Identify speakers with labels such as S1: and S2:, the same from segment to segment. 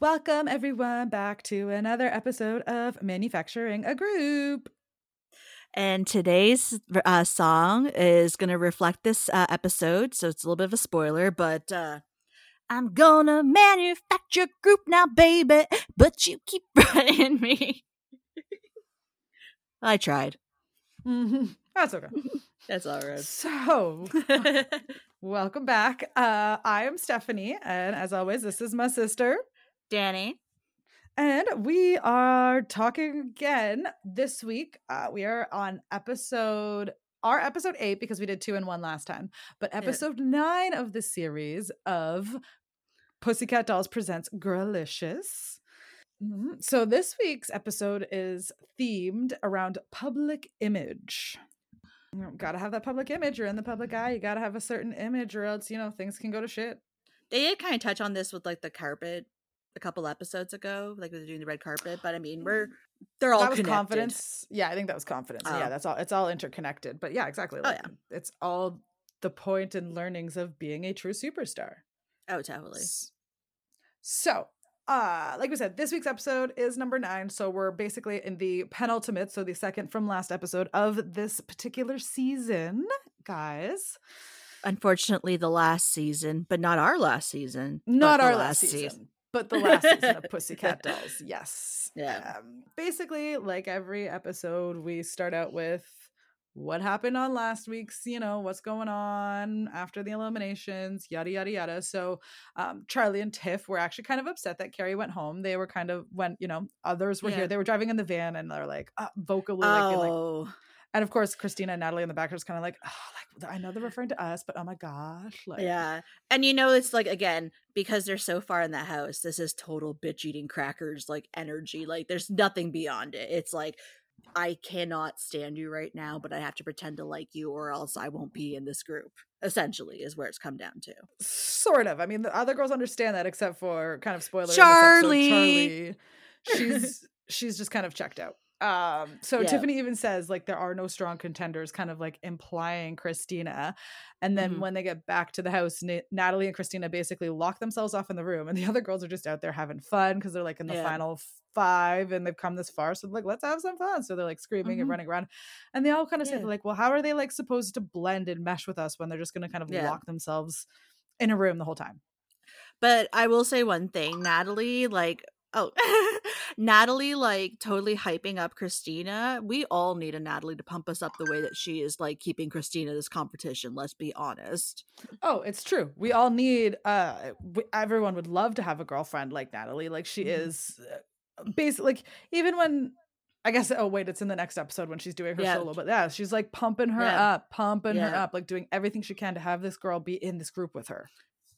S1: Welcome, everyone, back to another episode of Manufacturing a Group.
S2: And today's uh, song is going to reflect this uh, episode. So it's a little bit of a spoiler, but uh, I'm gonna manufacture group now, baby, but you keep running me. I tried.
S1: Mm-hmm. That's okay.
S2: That's all right.
S1: So, welcome back. Uh, I am Stephanie, and as always, this is my sister,
S2: Danny.
S1: And we are talking again this week. Uh, we are on episode our episode eight because we did two and one last time, but episode yeah. nine of the series of Pussycat Dolls presents Girlicious. Mm-hmm. So this week's episode is themed around public image. You gotta have that public image. You're in the public eye. You gotta have a certain image, or else you know things can go to shit.
S2: They did kind of touch on this with like the carpet a couple episodes ago, like they're doing the red carpet. But I mean, we're they're all
S1: that was
S2: connected.
S1: confidence. Yeah, I think that was confidence. Oh. Yeah, that's all. It's all interconnected. But yeah, exactly.
S2: Like, oh
S1: yeah, it's all the point and learnings of being a true superstar.
S2: Oh, totally.
S1: So, uh, like we said, this week's episode is number nine. So we're basically in the penultimate, so the second from last episode of this particular season, guys.
S2: Unfortunately, the last season, but not our last season.
S1: Not our last season. season but the last season of Pussycat Dolls. Yes.
S2: Yeah.
S1: Um, basically, like every episode, we start out with what happened on last week's, you know, what's going on after the eliminations, yada, yada, yada. So, um, Charlie and Tiff were actually kind of upset that Carrie went home. They were kind of, when, you know, others were yeah. here, they were driving in the van and they're like, uh, vocally, like,
S2: oh.
S1: like, and of course, Christina and Natalie in the back are just kind of like, oh, like I know they're referring to us, but oh my gosh, like
S2: yeah. And you know, it's like again because they're so far in the house. This is total bitch eating crackers like energy. Like there's nothing beyond it. It's like I cannot stand you right now, but I have to pretend to like you, or else I won't be in this group. Essentially, is where it's come down to.
S1: Sort of. I mean, the other girls understand that, except for kind of spoiler.
S2: Charlie.
S1: Charlie. She's she's just kind of checked out. Um, so yeah. Tiffany even says like there are no strong contenders, kind of like implying Christina. And then mm-hmm. when they get back to the house, Na- Natalie and Christina basically lock themselves off in the room, and the other girls are just out there having fun because they're like in the yeah. final five and they've come this far. So like, let's have some fun. So they're like screaming mm-hmm. and running around, and they all kind of yeah. say like, well, how are they like supposed to blend and mesh with us when they're just going to kind of lock themselves in a room the whole time?
S2: But I will say one thing, Natalie, like Oh, Natalie, like totally hyping up Christina. We all need a Natalie to pump us up the way that she is like keeping Christina this competition. Let's be honest.
S1: Oh, it's true. We all need. uh we, Everyone would love to have a girlfriend like Natalie. Like she mm-hmm. is, uh, basically. Like even when I guess. Oh wait, it's in the next episode when she's doing her yeah. solo. But yeah, she's like pumping her yeah. up, pumping yeah. her up, like doing everything she can to have this girl be in this group with her.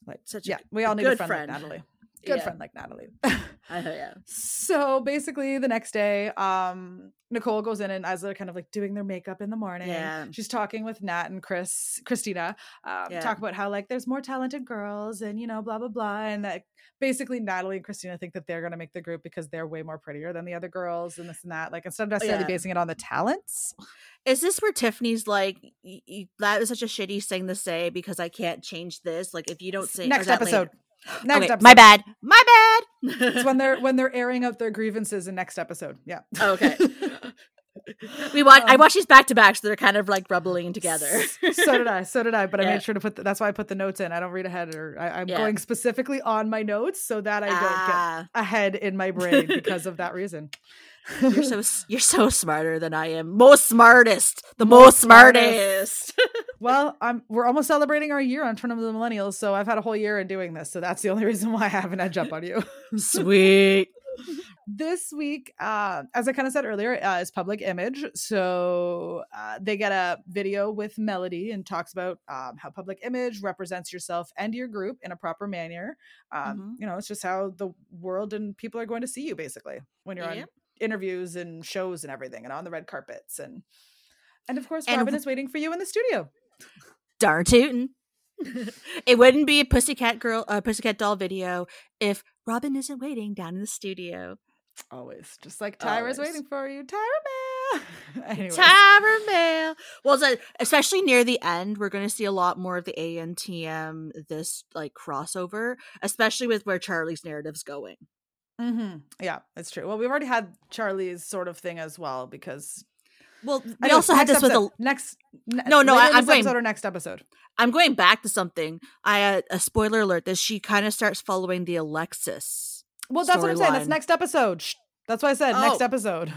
S1: Like such. Yeah, we all need a friend, friend. like Natalie good yeah. friend like Natalie.
S2: uh, yeah.
S1: So basically, the next day, um, Nicole goes in and as they're kind of like doing their makeup in the morning,
S2: yeah.
S1: she's talking with Nat and Chris, Christina, um, yeah. talk about how like there's more talented girls and you know blah blah blah, and that basically Natalie and Christina think that they're gonna make the group because they're way more prettier than the other girls and this and that. Like instead of necessarily yeah. basing it on the talents.
S2: Is this where Tiffany's like, that was such a shitty thing to say because I can't change this? Like, if you don't say
S1: next episode,
S2: Next okay, episode. My bad. My
S1: bad. it's when they're when they're airing out their grievances in next episode. Yeah.
S2: Okay. we watch. Um, I watch these back to back, so they're kind of like rubbling together.
S1: so did I. So did I. But yeah. I made sure to put. The, that's why I put the notes in. I don't read ahead, or I, am yeah. going specifically on my notes so that I don't ah. get ahead in my brain because of that reason
S2: you're so you're so smarter than I am. Most smartest, the most, most smartest.
S1: smartest. well, I'm we're almost celebrating our year on Turn of the Millennials, so I've had a whole year in doing this, so that's the only reason why I have an edge up on you.
S2: Sweet.
S1: this week, uh, as I kind of said earlier, uh, is public image. So uh, they get a video with Melody and talks about um, how public image represents yourself and your group in a proper manner. Um, mm-hmm. You know, it's just how the world and people are going to see you basically when you're on interviews and shows and everything and on the red carpets and and of course and Robin is waiting for you in the studio.
S2: Darn tootin'. it wouldn't be a pussycat girl a uh, pussycat doll video if Robin isn't waiting down in the studio.
S1: Always. Just like Tyra's Always. waiting for you. Tyra
S2: Mail. Tyra Mail. Well, so, especially near the end, we're going to see a lot more of the ANTM, this like crossover, especially with where Charlie's narrative's going.
S1: Mm-hmm. Yeah, it's true. Well, we've already had Charlie's sort of thing as well because.
S2: Well, we also had this
S1: episode,
S2: with
S1: a next.
S2: No, no, I, am going
S1: episode or next episode.
S2: I'm going back to something. I uh, a spoiler alert that she kind of starts following the Alexis.
S1: Well, that's what I'm saying. That's next episode. Shh. That's why I said oh. next episode.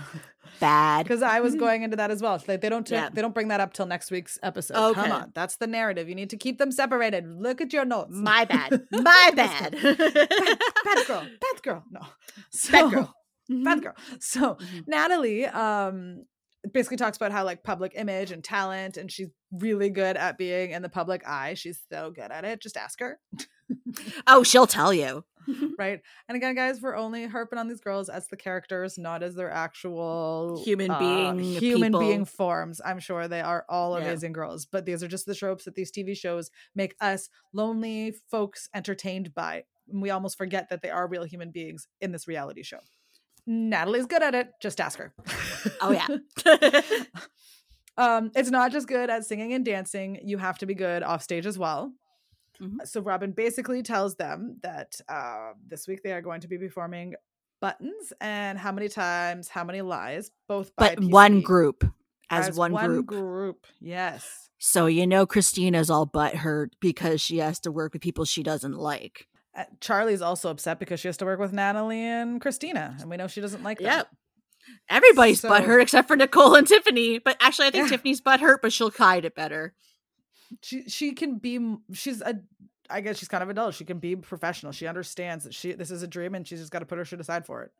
S2: Bad.
S1: Because I was going into that as well. Like they don't t- yeah. they don't bring that up till next week's episode. Okay. Come on, that's the narrative. You need to keep them separated. Look at your notes.
S2: My bad. My bad.
S1: bad. bad. girl. Bad girl. No. So, bad girl. Bad girl. So mm-hmm. Natalie, um, basically talks about how like public image and talent and she's really good at being in the public eye. She's so good at it. Just ask her.
S2: Oh she'll tell you.
S1: Right? And again guys we're only harping on these girls as the characters not as their actual
S2: human uh, being
S1: human
S2: people.
S1: being forms. I'm sure they are all amazing girls but these are just the tropes that these tv shows make us lonely folks entertained by. We almost forget that they are real human beings in this reality show Natalie's good at it. Just ask her.
S2: Oh yeah.
S1: um, it's not just good at singing and dancing. You have to be good off stage as well. Mm-hmm. So Robin basically tells them that uh, this week they are going to be performing buttons and how many times, how many lies, both
S2: but one group as,
S1: as
S2: one,
S1: one
S2: group.
S1: group. Yes.
S2: So you know Christina's all but hurt because she has to work with people she doesn't like.
S1: Uh, Charlie's also upset because she has to work with Natalie and Christina, and we know she doesn't like that. Yep.
S2: Everybody's so, butthurt except for Nicole and Tiffany. But actually, I think yeah. Tiffany's butthurt, but she'll hide it better.
S1: She she can be. She's a. I guess she's kind of adult. She can be professional. She understands that she this is a dream, and she's just got to put her shit aside for it.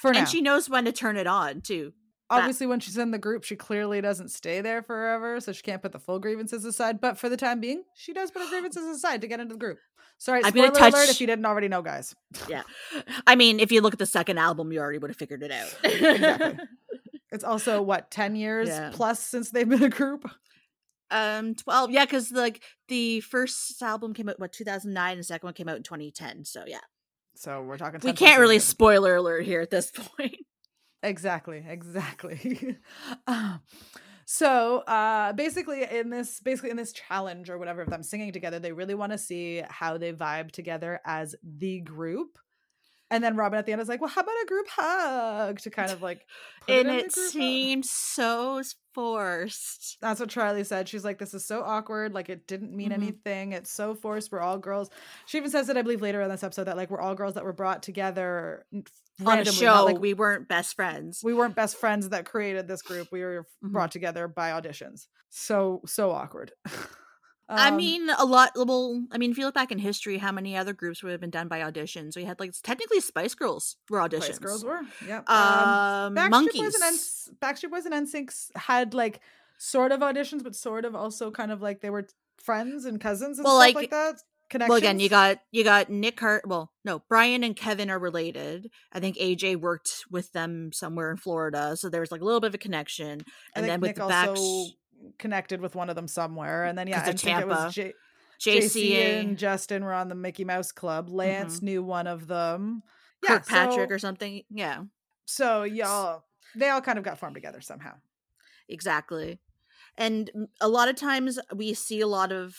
S2: For and now. she knows when to turn it on too.
S1: Obviously, when she's in the group, she clearly doesn't stay there forever, so she can't put the full grievances aside. But for the time being, she does put her grievances aside to get into the group. Sorry, I'm gonna touch... alert if you didn't already know, guys.
S2: Yeah, I mean, if you look at the second album, you already would have figured it out. exactly.
S1: It's also what ten years yeah. plus since they've been a group.
S2: Um, twelve. Yeah, because like the first album came out what 2009, and the second one came out in 2010. So yeah.
S1: So we're talking.
S2: We can't really spoiler alert here at this point.
S1: Exactly. Exactly. um, so uh, basically, in this basically in this challenge or whatever of them singing together, they really want to see how they vibe together as the group. And then Robin at the end is like, "Well, how about a group hug to kind of like?"
S2: and it, it seemed so forced.
S1: That's what Charlie said. She's like, "This is so awkward. Like it didn't mean mm-hmm. anything. It's so forced. We're all girls." She even says that I believe later in this episode that like we're all girls that were brought together
S2: on a show. Like we weren't best friends.
S1: We weren't best friends that created this group. We were mm-hmm. brought together by auditions. So so awkward. um,
S2: I mean, a lot. Well, I mean, if you look back in history, how many other groups would have been done by auditions? We had like technically Spice Girls were auditions. Spice
S1: Girls were, yeah.
S2: Um, um Backstreet Boys
S1: and N- Backstreet Boys and NSYNC had like sort of auditions, but sort of also kind of like they were friends and cousins and well, stuff like, like that.
S2: Well, again, you got you got Nick Hart. Well, no, Brian and Kevin are related. I think AJ worked with them somewhere in Florida, so there was like a little bit of a connection. And then with Nick the back,
S1: connected with one of them somewhere. And then yeah, I think it was J- JC and Justin were on the Mickey Mouse Club. Lance mm-hmm. knew one of them.
S2: Yeah, Kirkpatrick so, or something. Yeah.
S1: So y'all, they all kind of got formed together somehow.
S2: Exactly. And a lot of times we see a lot of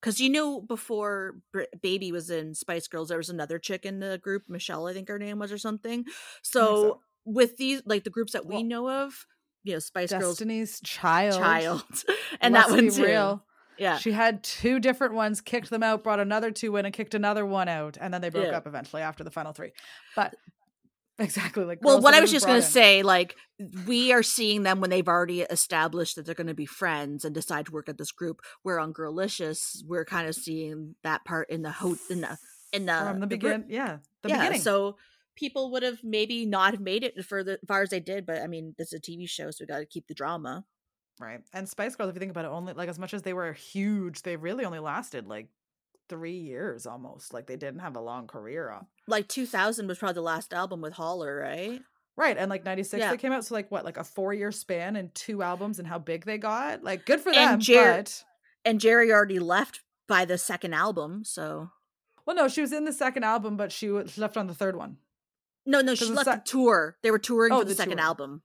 S2: because you know before baby was in spice girls there was another chick in the group michelle i think her name was or something so, so. with these like the groups that we well, know of you know spice
S1: destiny's
S2: girls
S1: child
S2: child and Let's that one too real.
S1: yeah she had two different ones kicked them out brought another two in and kicked another one out and then they broke yeah. up eventually after the final three but Exactly. Like,
S2: well, what I was just going to say, like, we are seeing them when they've already established that they're going to be friends and decide to work at this group. Where on Girlicious, we're kind of seeing that part in the ho- in the in the
S1: from the, the beginning. Yeah, the
S2: yeah,
S1: beginning.
S2: So people would have maybe not made it for the far as they did, but I mean, this is a TV show, so we got to keep the drama.
S1: Right. And Spice Girls, if you think about it, only like as much as they were huge, they really only lasted like three years almost. Like they didn't have a long career on.
S2: Like 2000 was probably the last album with Holler, right?
S1: Right. And like 96 yeah. they came out. So like what, like a four year span and two albums and how big they got? Like good for them. And, Jer- but...
S2: and Geri already left by the second album. So.
S1: Well, no, she was in the second album, but she was left on the third one.
S2: No, no, she left the, se- the tour. They were touring oh, for the, the second tour. album.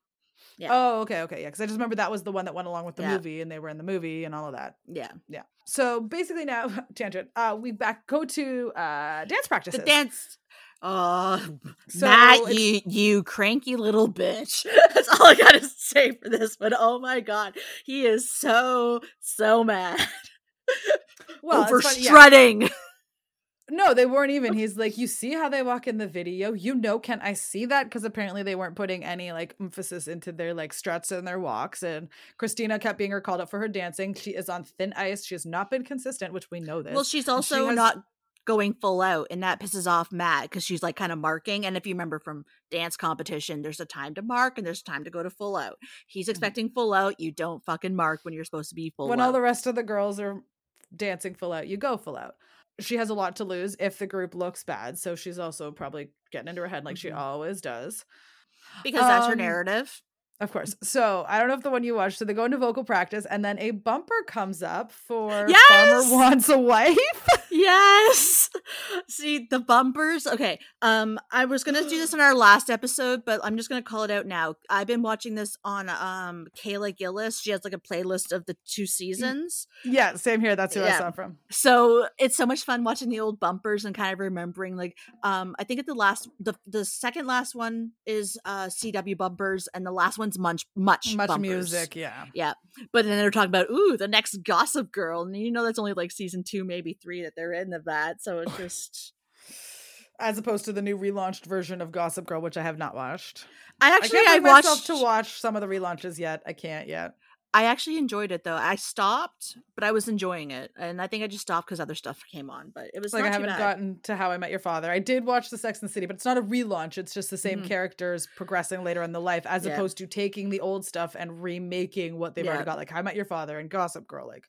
S1: Yeah. Oh, okay, okay, yeah. Because I just remember that was the one that went along with the yeah. movie, and they were in the movie and all of that.
S2: Yeah,
S1: yeah. So basically, now tangent. Uh, we back go to uh dance practices.
S2: The dance. Oh, so Matt, you you cranky little bitch. That's all I gotta say for this. But oh my god, he is so so mad. Well, over strutting. Yeah.
S1: No, they weren't even. He's like, you see how they walk in the video? You know, can I see that? Because apparently they weren't putting any like emphasis into their like struts and their walks. And Christina kept being her called up for her dancing. She is on thin ice. She has not been consistent, which we know this.
S2: Well, she's also she has- not going full out and that pisses off Matt because she's like kind of marking and if you remember from dance competition there's a time to mark and there's time to go to full out he's mm-hmm. expecting full out you don't fucking mark when you're supposed to be full
S1: when
S2: out.
S1: all the rest of the girls are dancing full out you go full out she has a lot to lose if the group looks bad so she's also probably getting into her head like mm-hmm. she always does
S2: because um, that's her um, narrative
S1: of course. So I don't know if the one you watched. So they go into vocal practice, and then a bumper comes up for yes! Farmer wants a wife.
S2: yes. See the bumpers. Okay. Um, I was gonna do this in our last episode, but I'm just gonna call it out now. I've been watching this on um Kayla Gillis. She has like a playlist of the two seasons.
S1: Yeah, same here. That's who yeah. I saw from.
S2: So it's so much fun watching the old bumpers and kind of remembering. Like, um, I think at the last, the the second last one is uh CW bumpers, and the last much much
S1: much bumpers. music. Yeah,
S2: yeah. But then they're talking about ooh the next Gossip Girl, and you know that's only like season two, maybe three that they're in of that. So it's just
S1: as opposed to the new relaunched version of Gossip Girl, which I have not watched.
S2: I actually I,
S1: I
S2: watched
S1: to watch some of the relaunches yet. I can't yet.
S2: I actually enjoyed it though. I stopped, but I was enjoying it, and I think I just stopped because other stuff came on. But it was
S1: like I
S2: haven't
S1: bad. gotten to How I Met Your Father. I did watch The Sex and the City, but it's not a relaunch. It's just the same mm-hmm. characters progressing later in the life, as yeah. opposed to taking the old stuff and remaking what they've yeah. already got, like How I Met Your Father and Gossip Girl. Like,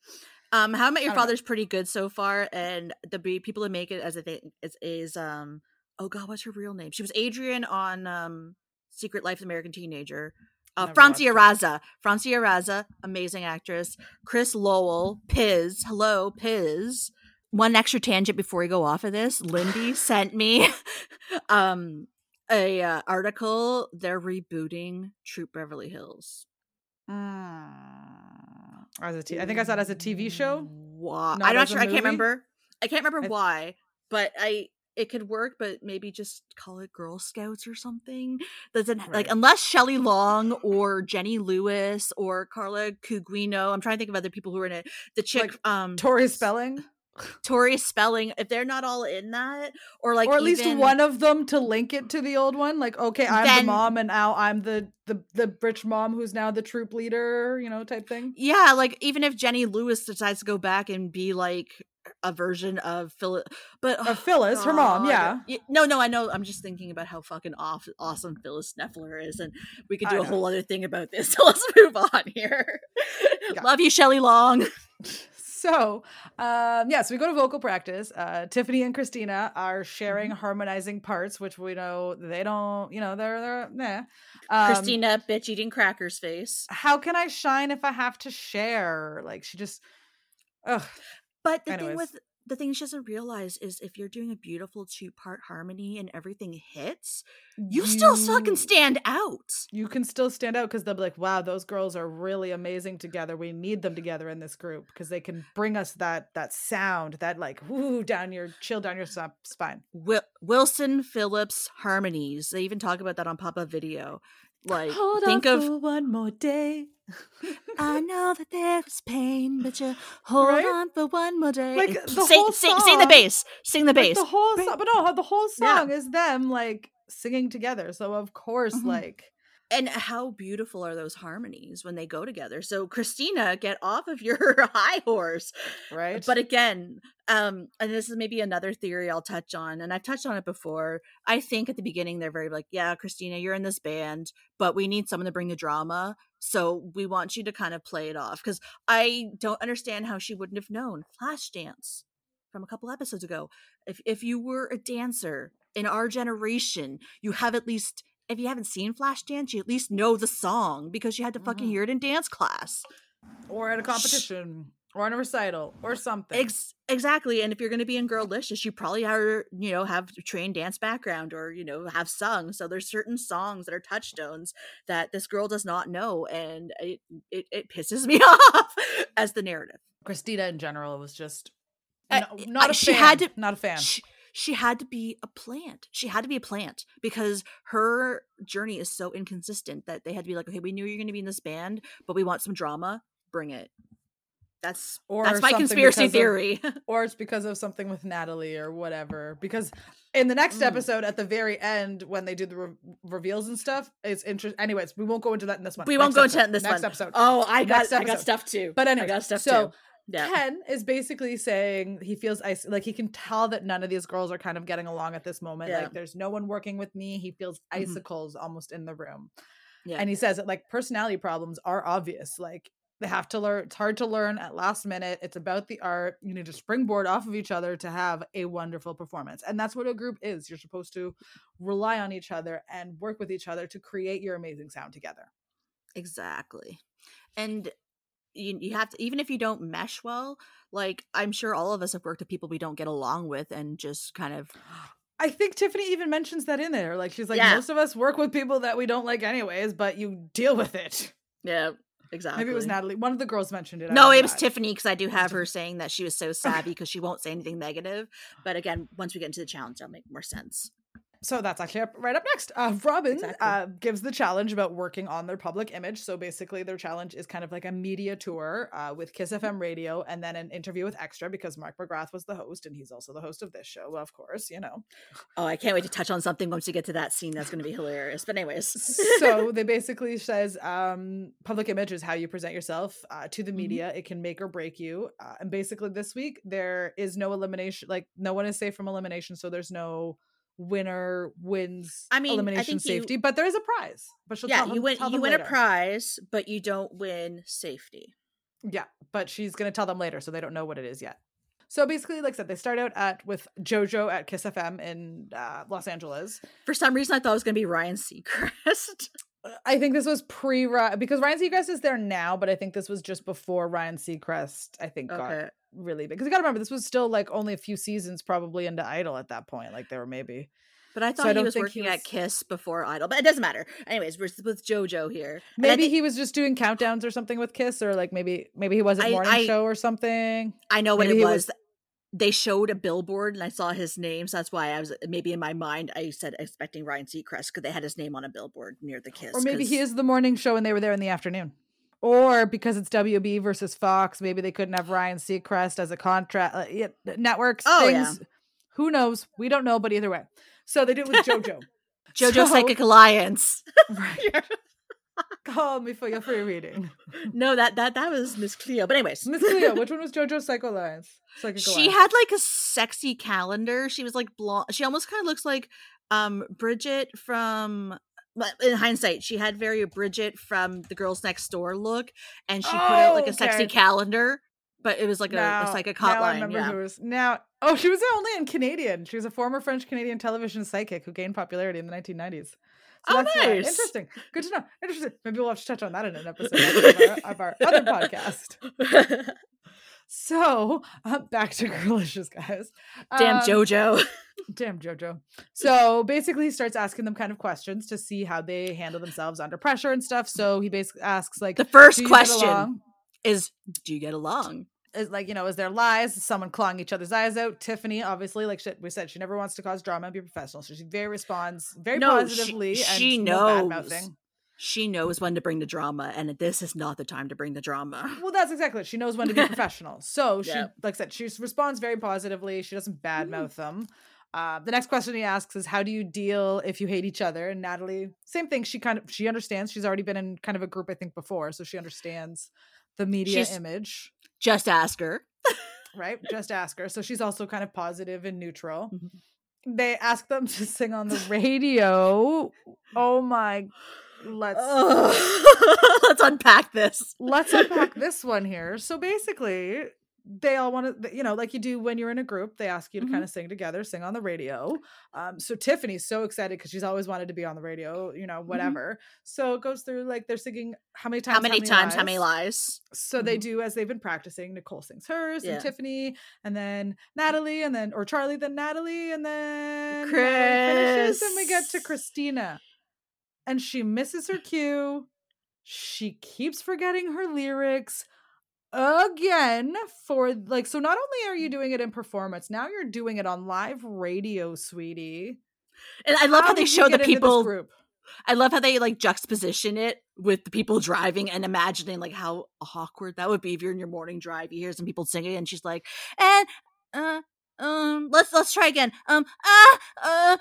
S2: um, How I Met Your Father's know. pretty good so far, and the people who make it as I think is, is um oh god, what's her real name? She was Adrian on um Secret Life of American Teenager. Uh, Francia Raisa. Francia Raisa, amazing actress. Chris Lowell, Piz. Hello, Piz. One extra tangent before we go off of this. Lindy sent me um a uh, article. They're rebooting Troop Beverly Hills.
S1: Mm. As a t- I think I saw it as a TV show.
S2: Why? I'm not sure. I can't remember. I can't remember I... why, but I it could work, but maybe just call it Girl Scouts or something. Doesn't right. like unless Shelley Long or Jenny Lewis or Carla Gugino. I'm trying to think of other people who are in it. The chick, like, um,
S1: Tori Spelling.
S2: Tori Spelling, if they're not all in that, or like,
S1: or at even, least one of them to link it to the old one, like, okay, I'm then, the mom, and now I'm the the the rich mom who's now the troop leader, you know, type thing.
S2: Yeah, like even if Jenny Lewis decides to go back and be like a version of Phyllis, but
S1: of oh, Phyllis, her mom. Yeah.
S2: No, no, I know. I'm just thinking about how fucking off, awesome Phyllis Nefler is, and we could do a whole other thing about this. So let's move on here. Yeah. Love you, Shelley Long.
S1: So, um, yeah, so we go to vocal practice. Uh, Tiffany and Christina are sharing mm-hmm. harmonizing parts, which we know they don't, you know, they're, they're, nah.
S2: Um, Christina, bitch eating crackers face.
S1: How can I shine if I have to share? Like, she just, ugh.
S2: But the Anyways. thing with the thing she doesn't realize is if you're doing a beautiful two part harmony and everything hits, you, you still fucking stand out.
S1: You can still stand out because they'll be like, wow, those girls are really amazing together. We need them together in this group because they can bring us that that sound, that like whoo down your chill down your spine.
S2: Wilson Phillips harmonies. They even talk about that on Pop Up Video. Like Hold think of
S1: one more day.
S2: I know that there is pain, but you hold right? on for one more day.
S1: Like the
S2: sing,
S1: whole
S2: sing, sing the bass, sing the bass.
S1: Like the whole song, but no, the whole song yeah. is them like singing together. So of course, mm-hmm. like
S2: and how beautiful are those harmonies when they go together? So christina get off of your high horse.
S1: Right?
S2: but again um and this is maybe another theory i'll touch on and i've touched on it before. I think at the beginning they're very like yeah christina you're in this band but we need someone to bring the drama so we want you to kind of play it off. Because i don't understand how she wouldn't have known. Flashdance from a couple episodes ago. If if you were a dancer in our generation you have at least if you haven't seen Flashdance, you at least know the song because you had to fucking mm. hear it in dance class
S1: or at a competition. or in a recital or something.
S2: Ex- exactly. And if you're going to be in Girlicious, you probably are, you know, have trained dance background or, you know, have sung. So there's certain songs that are touchstones that this girl does not know. And it, it, it pisses me off as the narrative.
S1: Christina in general was just uh, no, not a she. Had to, not a fan.
S2: She, had to be a plant. She had to be a plant because her journey is so inconsistent that they had to be like, okay, we knew you're going to be in this band, but we want some drama. Bring it. That's or that's my conspiracy theory.
S1: Of, or it's because of something with Natalie or whatever. Because in the next mm. episode, at the very end, when they do the re- reveals and stuff, it's interesting. Anyways, we won't go into that in this one.
S2: We won't
S1: go
S2: into that in this next one. episode. Oh, I got I got stuff too.
S1: But anyway, I
S2: got
S1: stuff so, too. Yeah. Ken is basically saying he feels ice like he can tell that none of these girls are kind of getting along at this moment. Yeah. Like there's no one working with me. He feels mm-hmm. icicles mm-hmm. almost in the room. Yeah. And he says that like personality problems are obvious. Like they have to learn it's hard to learn at last minute it's about the art you need to springboard off of each other to have a wonderful performance and that's what a group is you're supposed to rely on each other and work with each other to create your amazing sound together
S2: exactly and you, you have to even if you don't mesh well like i'm sure all of us have worked with people we don't get along with and just kind of
S1: I think Tiffany even mentions that in there. Like she's like, yeah. most of us work with people that we don't like anyways, but you deal with it.
S2: Yeah. Exactly.
S1: Maybe it was Natalie. One of the girls mentioned it.
S2: No, it was that. Tiffany because I do have her saying that she was so savvy because she won't say anything negative. But again, once we get into the challenge, that'll make more sense.
S1: So that's actually up, right up next. Uh, Robin exactly. uh, gives the challenge about working on their public image. So basically, their challenge is kind of like a media tour uh, with Kiss FM radio and then an interview with Extra because Mark McGrath was the host and he's also the host of this show, of course, you know.
S2: Oh, I can't wait to touch on something once you get to that scene. That's going to be hilarious. But, anyways.
S1: so they basically says um, public image is how you present yourself uh, to the mm-hmm. media, mm-hmm. it can make or break you. Uh, and basically, this week, there is no elimination, like, no one is safe from elimination. So there's no winner wins I mean, elimination I safety, you, but there is a prize. But she'll yeah,
S2: you win you win later. a prize, but you don't win safety.
S1: Yeah, but she's gonna tell them later, so they don't know what it is yet. So basically, like I said, they start out at with JoJo at Kiss FM in uh, Los Angeles.
S2: For some reason, I thought it was gonna be Ryan Seacrest.
S1: I think this was pre because Ryan Seacrest is there now, but I think this was just before Ryan Seacrest. I think okay. got really big because you got to remember this was still like only a few seasons probably into Idol at that point. Like there were maybe.
S2: But I thought so he I was working he was... at Kiss before Idol, but it doesn't matter. Anyways, we're with JoJo here.
S1: Maybe think... he was just doing countdowns or something with Kiss, or like maybe maybe he wasn't morning I, show or something.
S2: I know maybe what it was. was they showed a billboard and I saw his name. So that's why I was maybe in my mind I said expecting Ryan Seacrest because they had his name on a billboard near the Kiss.
S1: Or maybe he is the morning show and they were there in the afternoon. Or because it's WB versus Fox, maybe they couldn't have Ryan Seacrest as a contract uh, yeah, networks. Oh, things. Yeah. Who knows? We don't know, but either way. So they did it with JoJo.
S2: JoJo so, Psychic Alliance. right.
S1: Call me for your free reading.
S2: No, that that that was Miss Cleo. But anyways,
S1: Miss Cleo. Which one was JoJo's Psycho Alliance?
S2: Psychic she Alliance. had like a sexy calendar. She was like blonde. She almost kind of looks like um Bridget from. In hindsight, she had very Bridget from the Girls Next Door look, and she oh, put out like a okay. sexy calendar. But it was like now, a, a psychic hotline. Now I remember yeah. who
S1: was now. Oh, she was only in Canadian. She was a former French Canadian television psychic who gained popularity in the 1990s.
S2: So oh, nice.
S1: Interesting. Good to know. Interesting. Maybe we'll have to touch on that in an episode of, our, of our other podcast. so uh, back to Girlicious, guys.
S2: Damn um, JoJo.
S1: damn JoJo. So basically, he starts asking them kind of questions to see how they handle themselves under pressure and stuff. So he basically asks, like,
S2: the first question is, "Do you get along?"
S1: Is like you know is there lies? Someone clawing each other's eyes out? Tiffany obviously like we said she never wants to cause drama and be professional. So she very responds very no, positively
S2: she, she knows. no she knows when to bring the drama and this is not the time to bring the drama.
S1: Well that's exactly it. She knows when to be professional. So she like i said she responds very positively. She doesn't badmouth mm. them uh, the next question he asks is how do you deal if you hate each other? And natalie same thing. She kind of she understands. She's already been in kind of a group i think before so she understands the media she's, image
S2: just ask her.
S1: right? Just ask her. So she's also kind of positive and neutral. Mm-hmm. They ask them to sing on the radio. Oh my let's
S2: let's unpack this.
S1: Let's unpack this one here. So basically, they all want to you know like you do when you're in a group they ask you to mm-hmm. kind of sing together sing on the radio um so tiffany's so excited because she's always wanted to be on the radio you know mm-hmm. whatever mm-hmm. so it goes through like they're singing how many times
S2: how many, how many times lies. how many lies
S1: so mm-hmm. they do as they've been practicing nicole sings hers yeah. and tiffany and then natalie and then or charlie then natalie and then
S2: chris finishes
S1: and we get to christina and she misses her cue she keeps forgetting her lyrics again for like so not only are you doing it in performance now you're doing it on live radio sweetie
S2: and i love how, how they show the people group I love how they like juxtaposition it with the people driving and imagining like how awkward that would be if you're in your morning drive. You hear some people singing, and she's like, "And uh, um, let's let's try again. Um, ah, uh."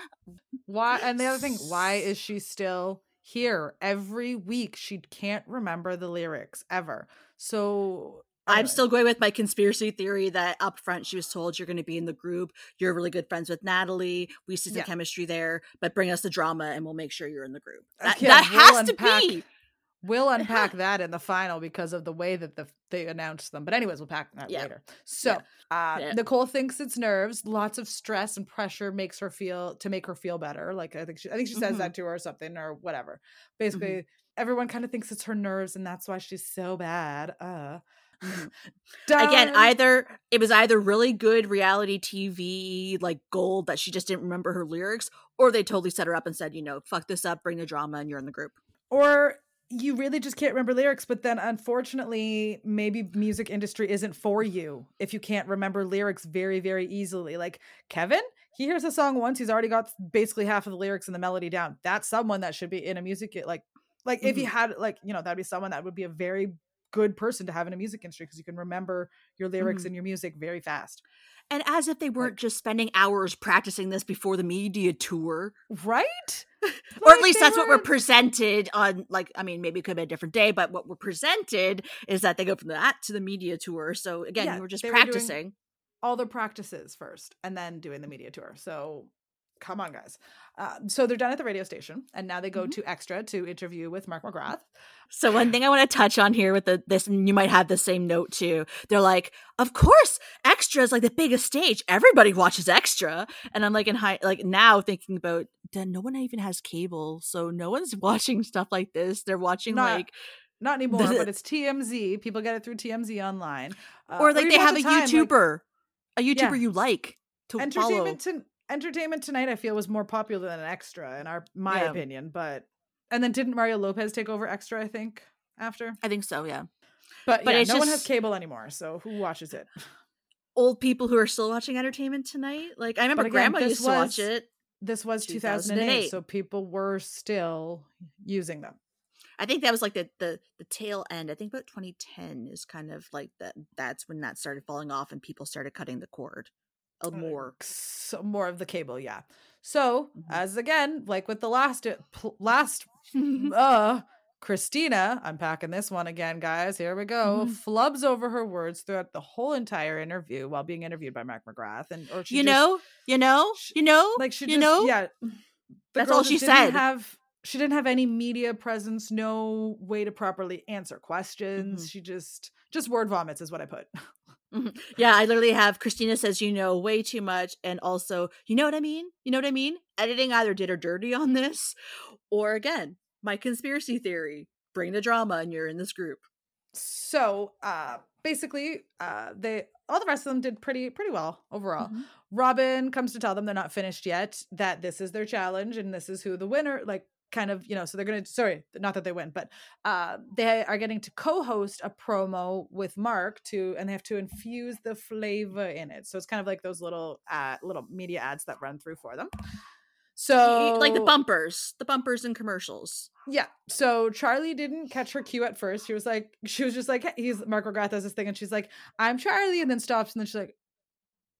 S1: Why? And the other thing, why is she still here every week? She can't remember the lyrics ever. So
S2: I'm still going with my conspiracy theory that up front she was told you're going to be in the group. You're really good friends with Natalie. We see some yeah. chemistry there, but bring us the drama and we'll make sure you're in the group. That, okay, that we'll has unpack, to be.
S1: We'll unpack that in the final because of the way that the, they announced them. But anyways, we'll pack that yeah. later. So yeah. Uh, Nicole thinks it's nerves. Lots of stress and pressure makes her feel to make her feel better. Like I think she, I think she says mm-hmm. that to her or something or whatever. Basically, mm-hmm. Everyone kind of thinks it's her nerves and that's why she's so bad. Uh
S2: Again, either it was either really good reality TV like gold that she just didn't remember her lyrics, or they totally set her up and said, you know, fuck this up, bring the drama, and you're in the group.
S1: Or you really just can't remember lyrics, but then unfortunately, maybe music industry isn't for you if you can't remember lyrics very, very easily. Like Kevin, he hears a song once, he's already got basically half of the lyrics and the melody down. That's someone that should be in a music like like if he mm-hmm. had like you know that'd be someone that would be a very good person to have in a music industry because you can remember your lyrics mm-hmm. and your music very fast.
S2: And as if they weren't like, just spending hours practicing this before the media tour.
S1: Right?
S2: or at least that's were... what we're presented on like I mean maybe it could be a different day, but what we're presented is that they go from that to the media tour. So again, yeah, we're just practicing. Were
S1: all the practices first and then doing the media tour. So come on, guys. Uh, so they're done at the radio station, and now they go mm-hmm. to Extra to interview with Mark McGrath.
S2: So one thing I want to touch on here with the, this, and you might have the same note too. They're like, of course, Extra is like the biggest stage. Everybody watches Extra, and I'm like in high, like now thinking about, then no one even has cable, so no one's watching stuff like this. They're watching not, like.
S1: Not anymore, the, but it's TMZ. People get it through TMZ online,
S2: uh, or like or they have a time, YouTuber, like, a YouTuber yeah. you like to
S1: entertainment
S2: follow.
S1: To, Entertainment Tonight, I feel was more popular than Extra in our my yeah. opinion. But and then didn't Mario Lopez take over Extra? I think after.
S2: I think so. Yeah.
S1: But, but yeah, no just... one has cable anymore, so who watches it?
S2: Old people who are still watching Entertainment Tonight. Like I remember again, Grandma used was, to watch it.
S1: This was 2008, 2008, so people were still using them.
S2: I think that was like the the the tail end. I think about 2010 is kind of like that. That's when that started falling off and people started cutting the cord a more
S1: so more of the cable yeah so mm-hmm. as again like with the last uh, last uh Christina, I'm packing this one again, guys. Here we go. Mm-hmm. Flubs over her words throughout the whole entire interview while being interviewed by Mark McGrath, and or
S2: you just, know, you know, she, you know,
S1: like she
S2: you
S1: just,
S2: know,
S1: yeah.
S2: That's all she said.
S1: Have she didn't have any media presence, no way to properly answer questions. Mm-hmm. She just just word vomits is what I put.
S2: Mm-hmm. Yeah, I literally have Christina says you know way too much, and also you know what I mean. You know what I mean. Editing either did her dirty on this, or again, my conspiracy theory: bring the drama, and you're in this group.
S1: So, uh, basically, uh, they all the rest of them did pretty pretty well overall. Mm-hmm. Robin comes to tell them they're not finished yet, that this is their challenge, and this is who the winner like kind of you know so they're gonna sorry not that they win but uh they are getting to co-host a promo with mark to and they have to infuse the flavor in it. So it's kind of like those little uh little media ads that run through for them. So
S2: like the bumpers the bumpers and commercials.
S1: Yeah. So charlie didn't catch her cue at first. She was like she was just like he's mark mcgrath does this thing and she's like i'm charlie and then stops and then she's like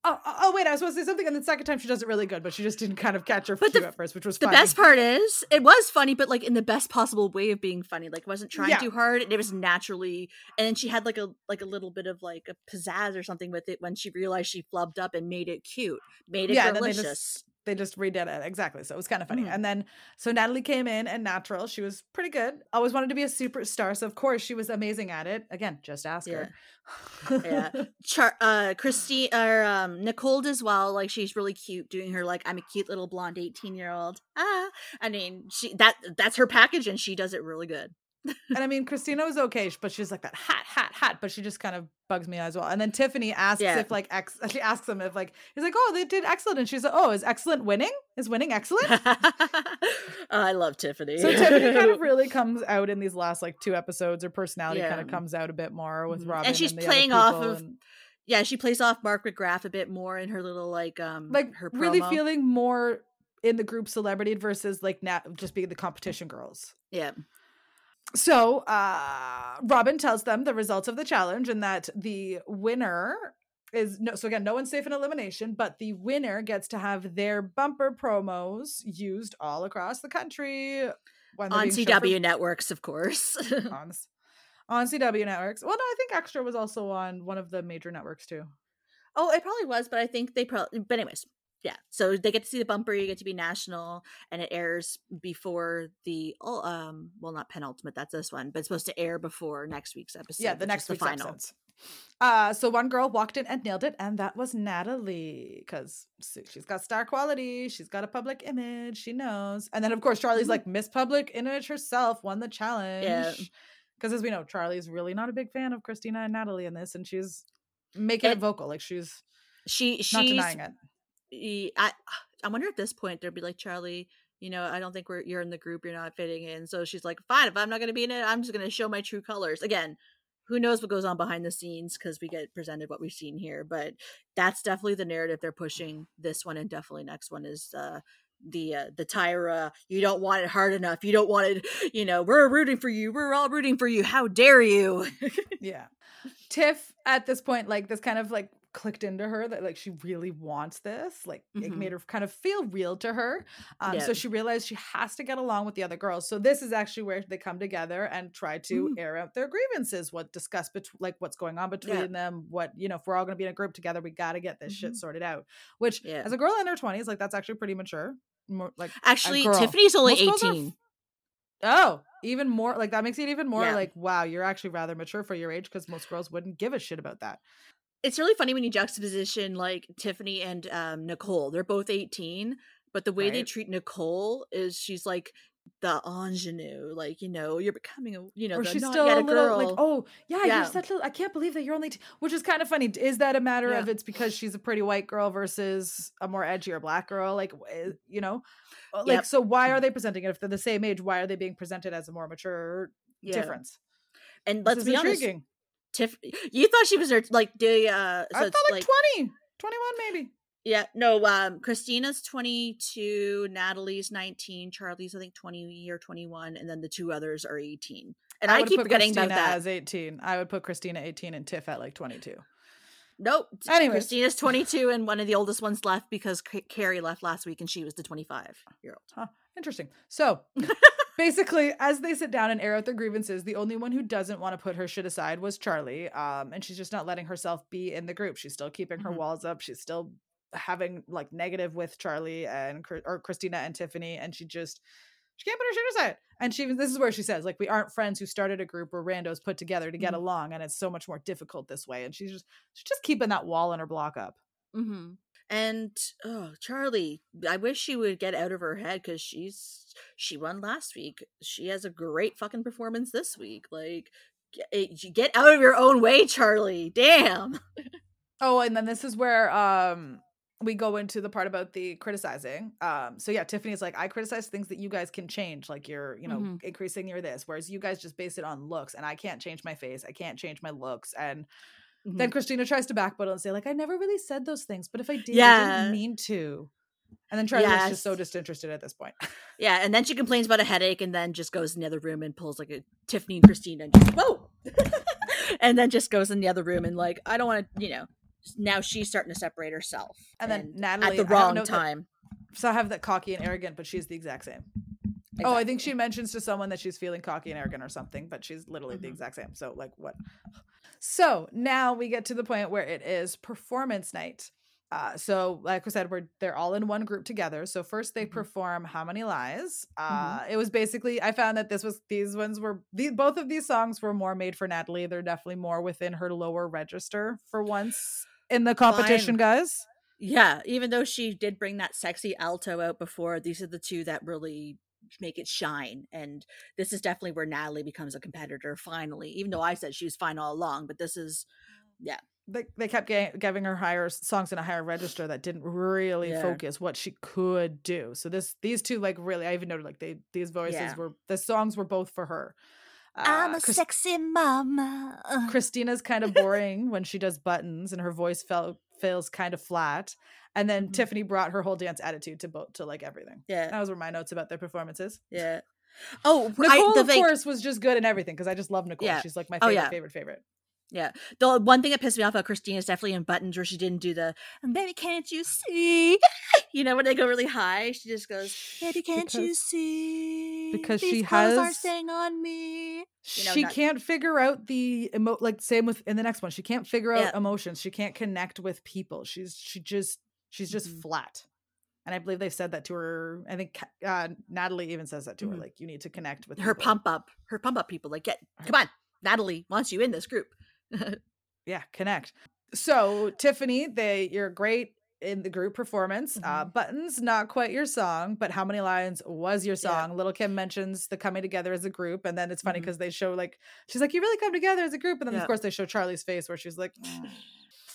S1: Oh, oh, oh, wait, I was supposed to say something, and the second time she does it really good, but she just didn't kind of catch her but cue the, at first, which was
S2: the
S1: funny.
S2: best part is it was funny, but like in the best possible way of being funny. Like wasn't trying yeah. too hard, and it was naturally. And then she had like a like a little bit of like a pizzazz or something with it when she realized she flubbed up and made it cute, made it yeah, delicious
S1: they just redid it exactly so it was kind of funny mm. and then so natalie came in and natural she was pretty good always wanted to be a superstar so of course she was amazing at it again just ask
S2: yeah.
S1: her
S2: yeah Char- uh christine or um nicole as well like she's really cute doing her like i'm a cute little blonde 18 year old ah i mean she that that's her package and she does it really good
S1: and I mean, Christina was okay, but she's like that hot, hot, hot. But she just kind of bugs me as well. And then Tiffany asks yeah. if like ex, she asks him if like he's like, oh, they did excellent, and she's like, oh, is excellent winning? Is winning excellent?
S2: I love Tiffany.
S1: So Tiffany kind of really comes out in these last like two episodes. Her personality yeah. kind of comes out a bit more with mm-hmm. Robin,
S2: and she's
S1: and
S2: playing off of. And... Yeah, she plays off Mark McGrath a bit more in her little like um
S1: like
S2: her
S1: really feeling more in the group celebrity versus like nat just being the competition girls.
S2: Yeah.
S1: So uh Robin tells them the results of the challenge and that the winner is no so again no one's safe in elimination but the winner gets to have their bumper promos used all across the country.
S2: On cw for- networks of course.
S1: On, on cw networks. Well no i think extra was also on one of the major networks too.
S2: Oh it probably was but i think they probably but anyways yeah so they get to see the bumper you get to be national and it airs before the oh, um well not penultimate that's this one but it's supposed to air before next week's episode
S1: yeah the next week's the final episodes. Uh, so one girl walked in and nailed it, and that was Natalie because she's got star quality, she's got a public image, she knows. And then of course Charli's mm-hmm. like Miss Public Image herself won the challenge. Yeah. Because as we know, Charlie's really not a big fan of Christina and Natalie in this, and she's making it, it vocal, like she's
S2: she she's not denying it. I I wonder at this point there'd be like Charlie, you know, I don't think we're you're in the group, you're not fitting in. So she's like, fine, if I'm not going to be in it, I'm just going to show my true colors. Again who knows what goes on behind the scenes because we get presented what we've seen here but that's definitely the narrative they're pushing this one and definitely next one is uh the uh, the tyra you don't want it hard enough you don't want it you know we're rooting for you we're all rooting for you how dare you?
S1: Yeah. Tiff at this point like this kind of like clicked into her that like she really wants this like mm-hmm. it made her kind of feel real to her um yeah. so she realized she has to get along with the other girls so this is actually where they come together and try to mm. air out their grievances what discuss between like what's going on between yeah. them what you know if we're all going to be in a group together we got to get this mm-hmm. shit sorted out which yeah. as a girl in her 20s like that's actually pretty mature more, like
S2: actually tiffany's only 18
S1: Oh, even more like that makes it even more yeah. like wow, you're actually rather mature for your age because most girls wouldn't give a shit about that
S2: it's really funny when you juxtaposition like Tiffany and um, Nicole. They're both 18, but the way right. they treat Nicole is she's like the ingenue, like you know, you're becoming a you know,
S1: or she's still a, a little like, oh yeah, yeah. you're such a, I can't believe that you're only, t-, which is kind of funny. Is that a matter yeah. of it's because she's a pretty white girl versus a more edgier black girl? Like eh, you know, uh, like yep. so why are they presenting it if they're the same age? Why are they being presented as a more mature yeah. difference?
S2: And let's be intriguing. honest, Tiff, you thought she was there like the uh
S1: so I thought like, like 20, 21 maybe.
S2: Yeah, no, um Christina's 22, Natalie's 19, Charlie's I think 20 or 21 and then the two others are 18. And I, I keep forgetting
S1: Christina
S2: about that.
S1: as 18. I would put Christina 18 and Tiff at like 22.
S2: Nope. Anyway, Christina's 22 and one of the oldest ones left because Carrie left last week and she was the 25 year old.
S1: Huh. Interesting. So, basically, as they sit down and air out their grievances, the only one who doesn't want to put her shit aside was Charlie. Um, and she's just not letting herself be in the group. She's still keeping her mm-hmm. walls up. She's still having like negative with Charlie and or Christina and Tiffany, and she just she can't put her shit aside. And she this is where she says like we aren't friends who started a group or randos put together to get mm-hmm. along, and it's so much more difficult this way. And she's just she's just keeping that wall in her block up.
S2: Mm-hmm. And oh, Charli, I wish she would get out of her head because she's she won last week. She has a great fucking performance this week. Like, get, get out of your own way, charlie Damn.
S1: oh, and then this is where um we go into the part about the criticizing. Um, so yeah, Tiffany's like, I criticize things that you guys can change, like you're, you know, mm-hmm. increasing your this, whereas you guys just base it on looks, and I can't change my face, I can't change my looks, and Mm-hmm. Then Christina tries to backpedal and say, like, I never really said those things, but if I did, yeah. I didn't mean to. And then Charli's yes. just so disinterested at this point.
S2: Yeah, and then she complains about a headache and then just goes in the other room and pulls like a Tiffany and Christina and just, whoa! and then just goes in the other room and like, I don't want to, you know, now she's starting to separate herself.
S1: And, and then Natalie
S2: at the wrong time.
S1: That, so I have that cocky and arrogant, but she's the exact same. Exactly. Oh, I think she mentions to someone that she's feeling cocky and arrogant or something, but she's literally mm-hmm. the exact same. So like what? So now we get to the point where it is performance night. Uh, so, like I said, we're they're all in one group together. So first they mm-hmm. perform "How Many Lies." Uh, mm-hmm. It was basically I found that this was these ones were these both of these songs were more made for Natalie. They're definitely more within her lower register for once in the competition, Fine. guys.
S2: Yeah, even though she did bring that sexy alto out before, these are the two that really make it shine. And this is definitely where Natalie becomes a competitor finally, even though I said she was fine all along. But this is, yeah,
S1: they, they kept giving her higher songs in a higher register that didn't really
S2: Yeah.
S1: focus what she could do. So this these two like really I even noted like they these voices
S2: Yeah.
S1: were the songs were both for her.
S2: I'm
S1: Uh,
S2: a
S1: Chris-
S2: sexy mama.
S1: Christina's kind of boring when she does buttons and her voice felt feels kind of flat. And then
S2: Mhm.
S1: Tiffany brought her whole dance attitude to both to like everything.
S2: yeah,
S1: Those were my notes about their performances.
S2: yeah. Oh,
S1: Nicole,
S2: I, the,
S1: of course, was just good in everything because I just love Nicole.
S2: Yeah.
S1: She's like my
S2: Oh,
S1: favorite,
S2: yeah.
S1: favorite, favorite.
S2: Yeah. The one thing that pissed me off about Christina is definitely in Buttons where she didn't do the baby can't you see? you know when they go really high, she just goes, Baby can't you see?
S1: because
S2: These
S1: she has-
S2: staying on me. You know,
S1: she
S2: not-
S1: can't figure out the emo like same with in the next one. She can't figure out
S2: Yeah.
S1: emotions. She can't connect with people. She's she just she's just
S2: Mhm.
S1: flat. And I believe they've said that to her. I think uh, Natalie even says that to her.
S2: Mhm.
S1: Like you need to connect with
S2: Her
S1: people.
S2: pump up, her pump up people like get come on, Natalie wants you in this group.
S1: Yeah, connect. So Tiffany, they you're great in the group performance. Uh,
S2: Mhm.
S1: Buttons, not quite your song, but how many lines was your
S2: Yeah.
S1: song? Lil Kim mentions the coming together as a group, and then it's funny because they show like she's like, "You really come together as a group," and then
S2: Yeah.
S1: of course they show Charlie's face where she's like.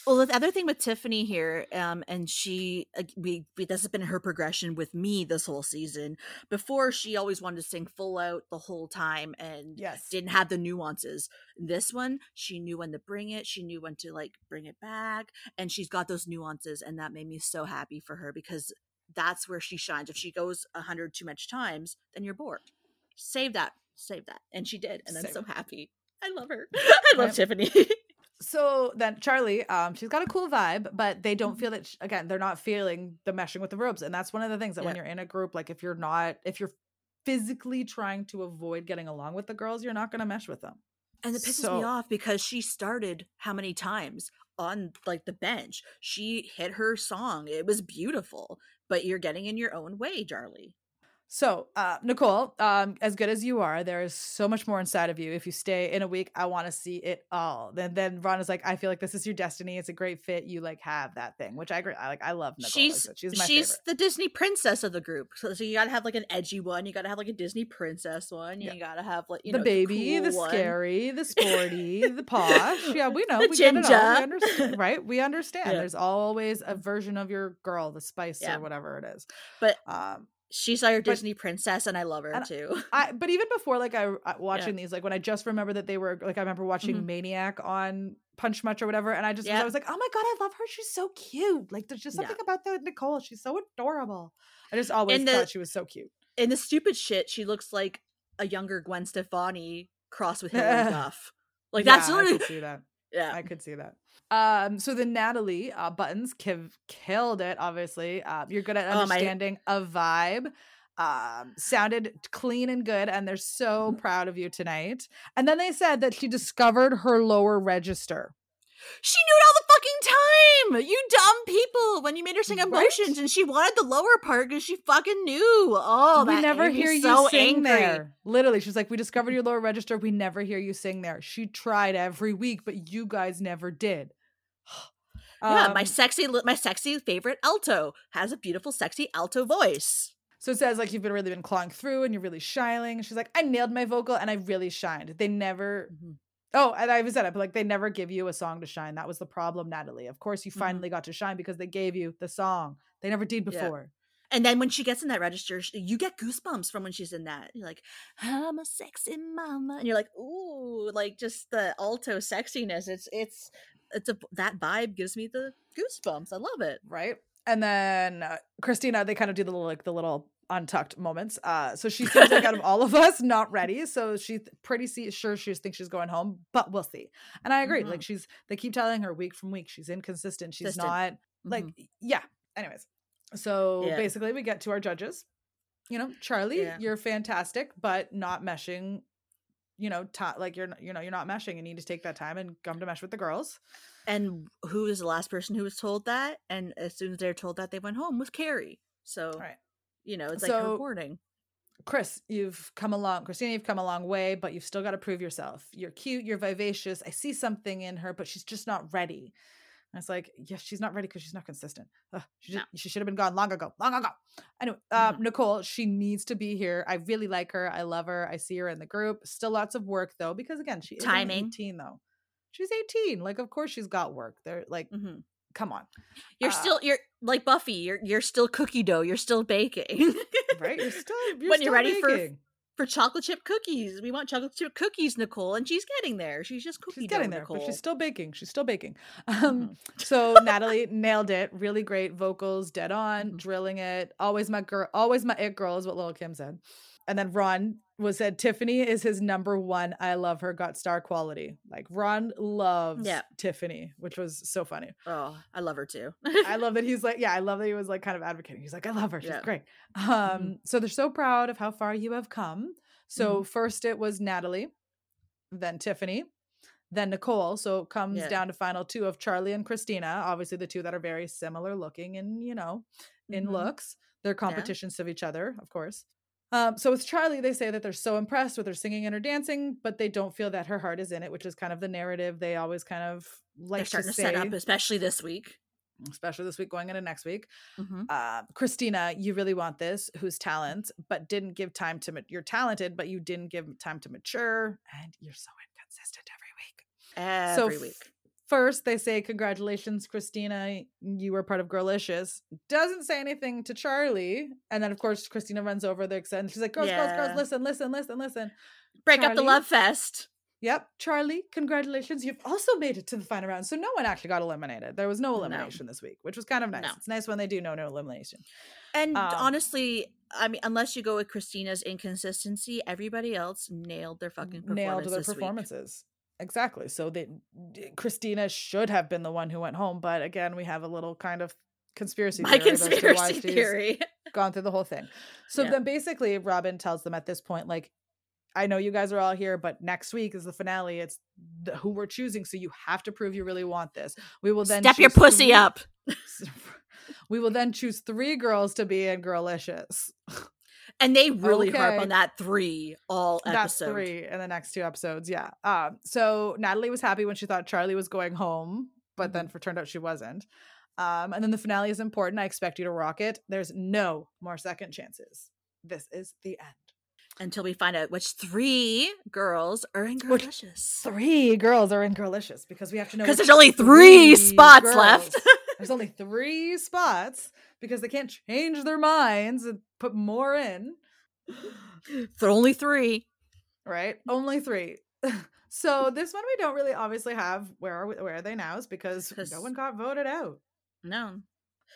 S2: Well, the other thing with Tiffany here, um, and she, uh, we, we, this has been her progression with me this whole season. Before, she always wanted to sing full out the whole time and
S1: "Yes,
S2: didn't have the nuances. This one, she knew when to bring it, she knew when to like bring it back, and she's got those nuances, and that made me so happy for her because that's where she shines. If she goes a hundred too much times, then you're bored. Save that, save that, and she did, and I'm so happy. I love her. I love. Tiffany.
S1: So then Charlie, um, she's got a cool vibe, but they don't feel that sh- again. They're not feeling the meshing with the ropes, and that's one of the things that when you're in a group, like if you're not, if you're physically trying to avoid getting along with the girls, you're not going to mesh with them.
S2: And it pisses
S1: So-
S2: me off because she started how many times on like the bench? She hit her song. It was beautiful, but you're getting in your own way, Charlie.
S1: So, uh, Nicole, um, as good as you are, there is so much more inside of you. If you stay in a week, I want to see it all. Then, then Ron is like, I feel like this is your destiny. It's a great fit. You like have that thing, which I agree. I like. I love Nicole.
S2: she's
S1: She's she's my
S2: she's
S1: favorite.
S2: the Disney princess of the group. So, so you gotta have like an edgy one. You gotta have like a Disney princess one.
S1: Yeah.
S2: You gotta have like you
S1: the
S2: know
S1: baby, the
S2: cool one.
S1: scary, the sporty, the posh. Yeah, we know.
S2: The
S1: we get it all. We understand, right? We understand.
S2: Yeah.
S1: There's always a version of your girl, the spice
S2: Yeah.
S1: or whatever it is.
S2: But
S1: Um,
S2: she's our
S1: but-
S2: Disney princess, and I love her too.
S1: I but even before like I, I watching these like when I just remember that they were like I remember watching
S2: Mhm.
S1: Maniac on Punch Much or whatever and I just was,
S2: Yeah.
S1: I was like oh my god I love her she's so cute like there's just
S2: Yeah.
S1: something about the Nicole she's so adorable I just always
S2: the-
S1: thought she was so cute
S2: In the stupid shit, she looks like a younger Gwen Stefani crossed with Hilary Duff. Like that's
S1: yeah,
S2: literally
S1: that
S2: yeah.
S1: I could see that um so the Natalie uh, buttons kiv- killed it obviously uh, you're good at
S2: Oh, my-
S1: understanding a vibe um sounded clean and good and they're so
S2: Mm-hmm.
S1: proud of you tonight and then they said that she discovered her lower register
S2: She knew it all the fucking time. You dumb people. When you made her sing
S1: Right?
S2: emotions, and she wanted the lower part because she fucking knew. Oh,
S1: we never hear you
S2: so
S1: sing
S2: angry.
S1: there. Literally, she's like, "We discovered your lower register. We never hear you sing there." She tried every week, but you guys never did.
S2: Yeah, my
S1: Um,
S2: sexy, my sexy favorite alto has a beautiful, sexy alto voice.
S1: so it says like you've been really been clawing through and you're really shining. She's like, "I nailed my vocal and I really shined." They never. Oh, and I even said it, but like they never give you a song to shine. That was the problem, Natalie. Of course, you
S2: Mhm.
S1: finally got to shine because they gave you the song. They never did
S2: Yeah.
S1: before.
S2: And then when she gets in that register, you get goosebumps from when she's in that. You're like, "I'm a sexy mama," and you're like, "Ooh!" Like just the alto sexiness. It's it's it's a that vibe gives me the goosebumps. I love it.
S1: right? And then uh, Christina, they kind of do the little like the little untucked moments. Uh, so she seems like out of all of us, not ready. So she's pretty see- sure she thinks she's going home, but we'll see. And I agree.
S2: Mhm.
S1: Like she's, they keep telling her week from week she's inconsistent. She's
S2: Consistent.
S1: not like
S2: Mhm.
S1: yeah. Anyways, so
S2: Yeah.
S1: basically we get to our judges. You know, Charlie,
S2: Yeah.
S1: you're fantastic, but not meshing. You know, ti like you're not- you know you're not meshing. You need to take that time and come to mesh with the girls.
S2: And who was the last person who was told that? And as soon as they're told that, they went home was Carrie. So
S1: All right.
S2: You know, it's like
S1: So-
S2: warning.
S1: Chris, you've come along. Christina, you've come a long way, but you've still got to prove yourself. You're cute, you're vivacious. I see something in her, but she's just not ready. And it's like, yes, she's not ready because she's not consistent. Ugh, she,
S2: No.
S1: she should have been gone long ago, long ago. Anyway, uh,
S2: Mhm.
S1: Nicole, she needs to be here. I really like her. I love her. I see her in the group. Still lots of work though, because again, she
S2: Timing.
S1: 18 though. she's 18. Like, of course she's got work. They're like, mm-hmm. Come on.
S2: You're uh, still you're like Buffy. You're you're still cookie dough. You're still baking.
S1: right. You're still you're
S2: when
S1: still
S2: you're ready
S1: baking.
S2: for for chocolate chip cookies. We want chocolate chip cookies, Nicole, and she's getting there. She's just cookie
S1: she's getting
S2: dough,
S1: there,
S2: Nicole.
S1: but she's still baking. She's still baking. Um,
S2: Mm-hmm.
S1: so Natalie nailed it. Really great vocals, dead on,
S2: Mhm.
S1: drilling it. Always my girl. Always my it girl is what Lil Kim said. And then Ron was said Tiffany is his number one. I love her. Got star quality. Like Ron loves
S2: Yeah.
S1: Tiffany, which was so funny.
S2: Oh, I love her too.
S1: I love that he's like, yeah, I love that he was like kind of advocating. He's like, I love her. She's
S2: Yeah.
S1: great. Um, so they're so proud of how far you have come. So first it was Natalie, then Tiffany, then Nicole. So it comes
S2: Yeah.
S1: down to final two of Charlie and Christina. Obviously, the two that are very similar looking and you know, in
S2: Mhm.
S1: looks. They're competitions of each other, of course. Um, so with Charlie, they say that they're so impressed with her singing and her dancing, but they don't feel that her heart is in it, which is kind of the narrative they always kind of like
S2: They're starting
S1: to
S2: to,
S1: say,
S2: set up, especially this week.
S1: especially this week going into next week
S2: Mhm.
S1: uh, Christina, you really want this, who's talent, but didn't give time to, ma- you're talented, but you didn't give time to mature, and you're so inconsistent every week.
S2: Every
S1: f-
S2: week.
S1: First, they say, Congratulations, Christina. You were part of Girlicious. Doesn't say anything to Charlie. And then, of course, Christina runs over the extent. She's like, Girls, girls,
S2: Yeah.
S1: girls, listen, listen, listen, listen.
S2: Break up the love fest.
S1: Yep, Charlie, congratulations. You've also made it to the final round. So no one actually got eliminated. There was no
S2: No.
S1: elimination this week, which was kind of nice.
S2: No.
S1: It's nice when they do no no elimination.
S2: And
S1: Um,
S2: honestly, I mean, unless you go with Christina's inconsistency, everybody else nailed their fucking performance
S1: nailed their performances. Exactly. So they Christina should have been the one who went home, but again, we have a little kind of conspiracy
S2: My
S1: theory as to why
S2: conspiracy theory.
S1: gone through the whole thing. So
S2: Yeah.
S1: then basically Robin tells them at this point like I know you guys are all here, but next week is the finale. It's the, who we're choosing, so you have to prove you really want this. We will then
S2: Step your pussy
S1: three-
S2: up.
S1: We will then choose three girls to be in Girlicious.
S2: And they really harp on that three all
S1: That's three in the next two episodes. Yeah. Um. So Natalie was happy when she thought Charlie was going home, but then for turned out she wasn't. Um. And then the finale is important. I expect you to rock it. There's no more second chances. This is the end.
S2: Until we find out which three girls are in
S1: Which- Three girls are in Girlicious because we have to know.
S2: Because there's only three spots left.
S1: There's only three spots because they can't change their minds and put more in.
S2: There only three.
S1: right? Only three. so this one we don't really obviously have. Where are we, where are they now? Is because no one got voted out.
S2: No.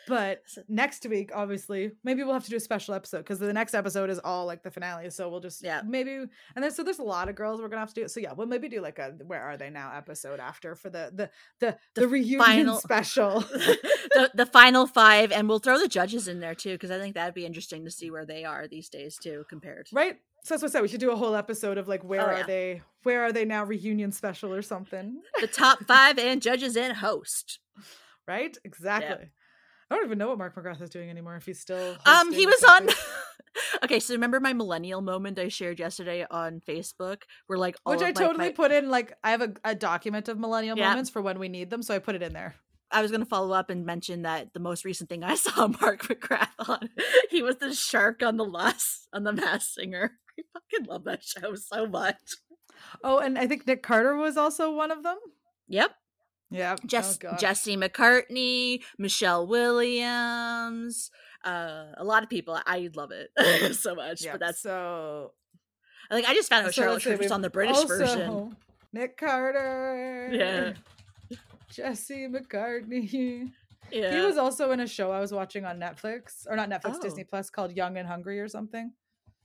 S1: But next week, obviously, maybe we'll have to do a special episode because the next episode is all like the finale. So we'll just
S2: Yeah.
S1: maybe and then so there's a lot of girls we're gonna have to do. So yeah, we'll maybe do like a where are they now episode after for the the the the,
S2: The
S1: reunion
S2: final-
S1: special.
S2: the the final five, and we'll throw the judges in there too, because I think that'd be interesting to see where they are these days too, compared.
S1: right? So that's what I said. We should do a whole episode of like oh, where
S2: Oh,
S1: are they? Where are they now? Reunion special or something,
S2: The top five and judges and host.
S1: right? Exactly. I don't even know what Mark McGrath is doing anymore. If he's still
S2: Um, he was on. okay, so remember my millennial moment I shared yesterday on Facebook, where like all
S1: which I totally
S2: my-
S1: put in. Like I have a, a document of millennial
S2: Yeah.
S1: moments for when we need them, so I put it in there.
S2: I was gonna follow up and mention that the most recent thing I saw Mark McGrath on, he was the shark on the last on the Masked Singer. I fucking love that show so much.
S1: Oh, and I think Nick Carter was also one of them.
S2: Yep,
S1: Yeah,
S2: Jess,
S1: oh.
S2: Jesse McCartney, Michelle Williams, uh, a lot of people. I love it so much.
S1: Yeah,
S2: But that's
S1: so.
S2: like I just found out
S1: so
S2: Charlotte Church was on the British
S1: also
S2: version.
S1: Nick Carter.
S2: Yeah.
S1: Jesse McCartney.
S2: Yeah,
S1: He was also in a show I was watching on Netflix, or not Netflix,
S2: Oh.
S1: Disney Plus, called Young and Hungry or something.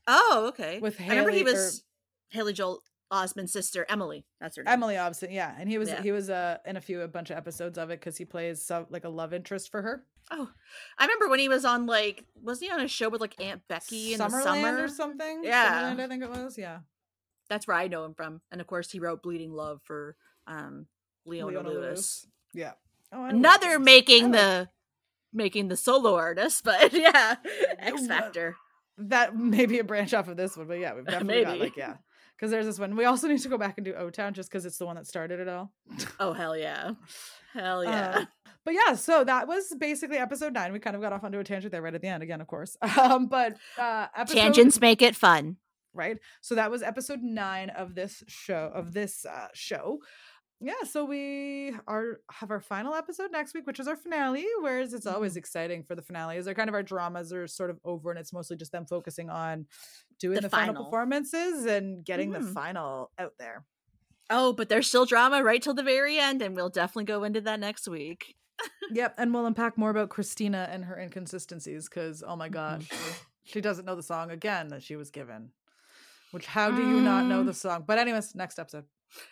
S2: oh okay.
S1: with
S2: I remember he
S1: Haley- or-
S2: was Haley Joel Osment's sister Emily. That's her name.
S1: Emily Osment, yeah, and he was
S2: Yeah.
S1: he was uh in a few a bunch of episodes of it because he plays some, like a love interest for her.
S2: Oh, I remember when he was on like wasn't he on a show with like Aunt Becky in
S1: Summerland
S2: the summer
S1: or something.
S2: Yeah.
S1: Summerland, I think it was. Yeah,
S2: That's where I know him from, and of course he wrote Bleeding Love for um Leona,
S1: Leona
S2: Lewis.
S1: Yeah. Oh, I like
S2: Another making
S1: I like-
S2: the making the solo artist, but yeah, X Factor.
S1: that may be a branch off of this one, but yeah, we've definitely got like yeah. Because there's this one. We also need to go back and do O Town just because it's the one that started it all.
S2: Oh hell yeah, hell yeah.
S1: Uh, but yeah, so that was basically episode nine. We kind of got off onto a tangent there right at the end again, of course. Um, but uh episode,
S2: Tangents make it fun.
S1: right? So that was episode nine of this show of this uh show. Yeah, so we are have our final episode next week, which is our finale. Whereas it's always
S2: Mhm.
S1: exciting for the finales. They're kind of our dramas are sort of over, and it's mostly just them focusing on doing
S2: The
S1: the, final.
S2: final.
S1: performances and getting the
S2: Mhm.
S1: final out there.
S2: Oh, but there's still drama right till the very end, and we'll definitely go into that next week.
S1: Yep, and we'll unpack more about Christina and her inconsistencies because oh my gosh,
S2: Mm-hmm.
S1: she doesn't know the song again that she was given. Which how do you not know
S2: Mm.
S1: the song? But anyways, next episode.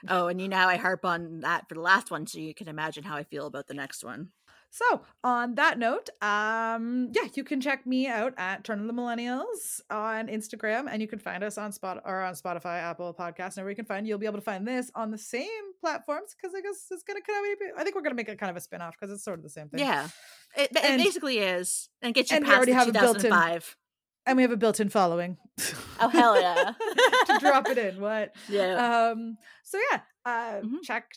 S2: Oh, and you know I harp on that for the last one, so you can imagine how I feel about the next one.
S1: So, on that note, um, yeah, you can check me out at Turn of the Millennials on Instagram, and you can find us on Spot or on Spotify, Apple Podcasts, and where you can find. You'll be able to find this on the same platforms because I guess it's gonna kind of. Be, I think we're gonna make it kind of a spin off because it's sort of the same thing.
S2: Yeah, it, it
S1: And-
S2: basically is, and get you
S1: and we
S2: past
S1: already
S2: the
S1: have a built-in-
S2: 2005.
S1: And we have a built-in following.
S2: Oh hell yeah!
S1: to drop it in. What?
S2: Yeah.
S1: Um. So yeah, uh,
S2: Mhm.
S1: check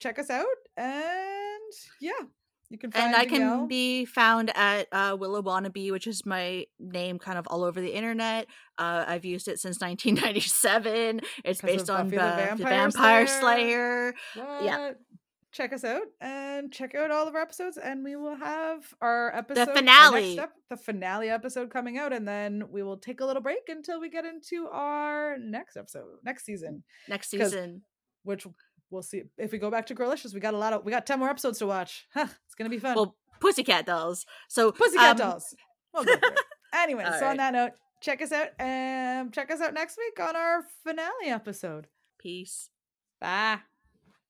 S1: check us out, and yeah, you can find
S2: and I can be found at uh, Willow Wannabe, which is my name kind of all over the internet. Uh, I've used it since 1997. It's based on
S1: the
S2: uh, the
S1: Vampire
S2: Vampire
S1: Slayer.
S2: Slayer. yeah.
S1: Check us out and check out all of our episodes, and we will have our episode next
S2: finale.
S1: the finale episode coming out, and then we will take a little break until we get into our next episode, next season,
S2: next season.
S1: which we'll see if we go back to Girlicious. We got a lot of we got ten more episodes to watch. Huh, it's gonna be fun.
S2: Well, Pussycat Dolls. So
S1: Pussycat
S2: um,
S1: Dolls. We'll go. Anyway, so on that note, check us out and check us out next week on our finale episode.
S2: Peace.
S1: Bye.